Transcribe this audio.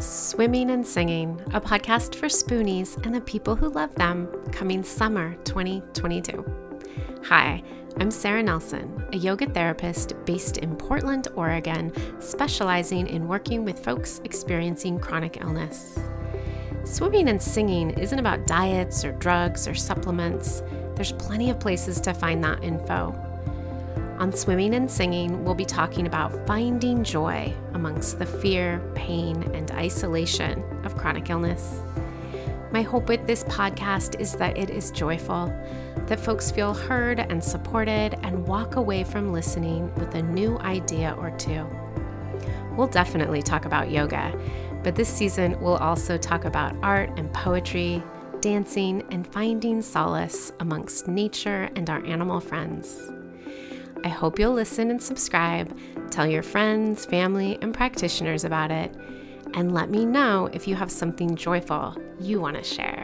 Swimming and Singing, a podcast for spoonies and the people who love them, coming summer 2022. Hi, I'm Sarah Nelson, a yoga therapist based in Portland, Oregon, specializing in working with folks experiencing chronic illness. Swimming and singing isn't about diets or drugs or supplements. There's plenty of places to find that info. On Swimming and Singing, we'll be talking about finding joy amongst the fear, pain, and isolation of chronic illness. My hope with this podcast is that it is joyful, that folks feel heard and supported, and walk away from listening with a new idea or two. We'll definitely talk about yoga, but this season we'll also talk about art and poetry, dancing, and finding solace amongst nature and our animal friends. I hope you'll listen and subscribe, tell your friends, family, and practitioners about it, and let me know if you have something joyful you want to share.